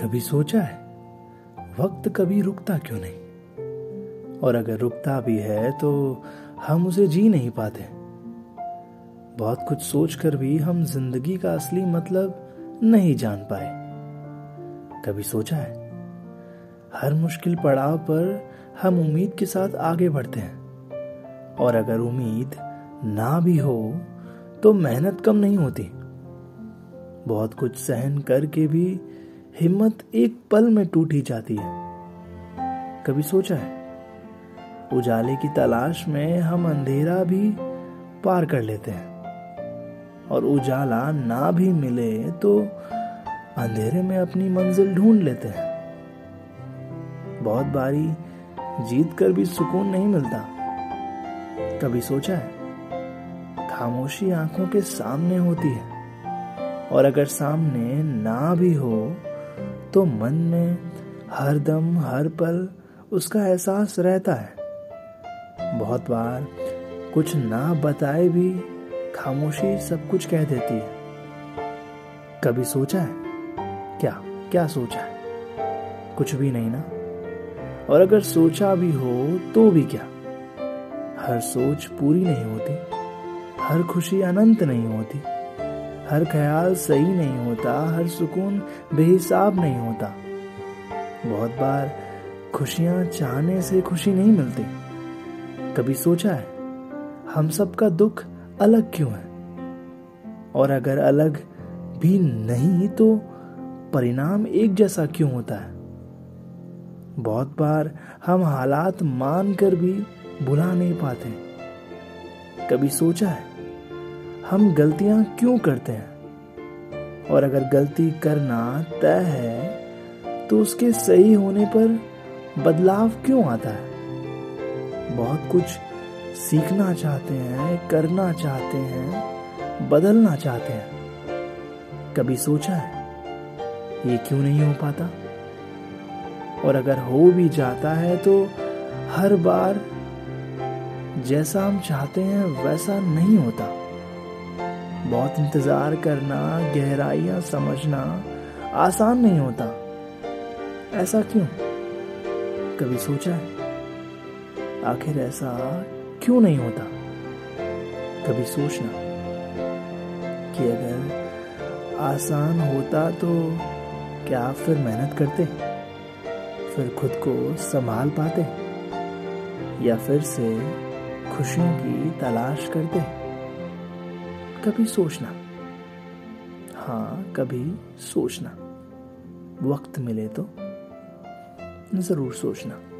कभी सोचा है? वक्त कभी रुकता क्यों नहीं? और अगर रुकता भी है तो हम उसे जी नहीं पाते। बहुत कुछ सोचकर भी हम ज़िंदगी का असली मतलब नहीं जान पाए। कभी सोचा है? हर मुश्किल पड़ाव पर हम उम्मीद के साथ आगे बढ़ते हैं। और अगर उम्मीद ना भी हो तो मेहनत कम नहीं होती। बहुत कुछ सहन करके भी हिम्मत एक पल में टूट ही जाती है। कभी सोचा है? उजाले की तलाश में हम अंधेरा भी पार कर लेते हैं। और उजाला ना भी मिले तो अंधेरे में अपनी मंजिल ढूंढ लेते हैं। बहुत बारी जीत कर भी सुकून नहीं मिलता। कभी सोचा है? खामोशी आँखों के सामने होती है। और अगर सामने ना भी हो तो मन में हर दम, हर पल उसका एहसास रहता है। बहुत बार कुछ ना बताए भी खामोशी सब कुछ कह देती है। कभी सोचा है? क्या क्या सोचा है? कुछ भी नहीं ना? और अगर सोचा भी हो तो भी क्या? हर सोच पूरी नहीं होती, हर खुशी अनंत नहीं होती। हर ख्याल सही नहीं होता, हर सुकून बेहिसाब नहीं होता। बहुत बार खुशियाँ चाहने से खुशी नहीं मिलती। कभी सोचा है, हम सबका दुख अलग क्यों है? और अगर अलग भी नहीं तो परिणाम एक जैसा क्यों होता है? बहुत बार हम हालात मान कर भी भुला नहीं पाते। कभी सोचा है हम गलतियाँ क्यों करते हैं? और अगर गलती करना तय है तो उसके सही होने पर बदलाव क्यों आता है? बहुत कुछ सीखना चाहते हैं, करना चाहते हैं, बदलना चाहते हैं। कभी सोचा है, ये क्यों नहीं हो पाता? और अगर हो भी जाता है तो हर बार जैसा हम चाहते हैं, वैसा नहीं होता। बहुत इंतज़ार करना, गहराइयाँ समझना आसान नहीं होता। ऐसा क्यों? कभी सोचा है? आखिर ऐसा क्यों नहीं होता? कभी सोचना कि अगर आसान होता तो क्या आप फिर मेहनत करते? फिर खुद को संभाल पाते? या फिर से खुशियों की तलाश करते? कभी सोचना। हाँ कभी सोचना। वक्त मिले तो ज़रूर सोचना।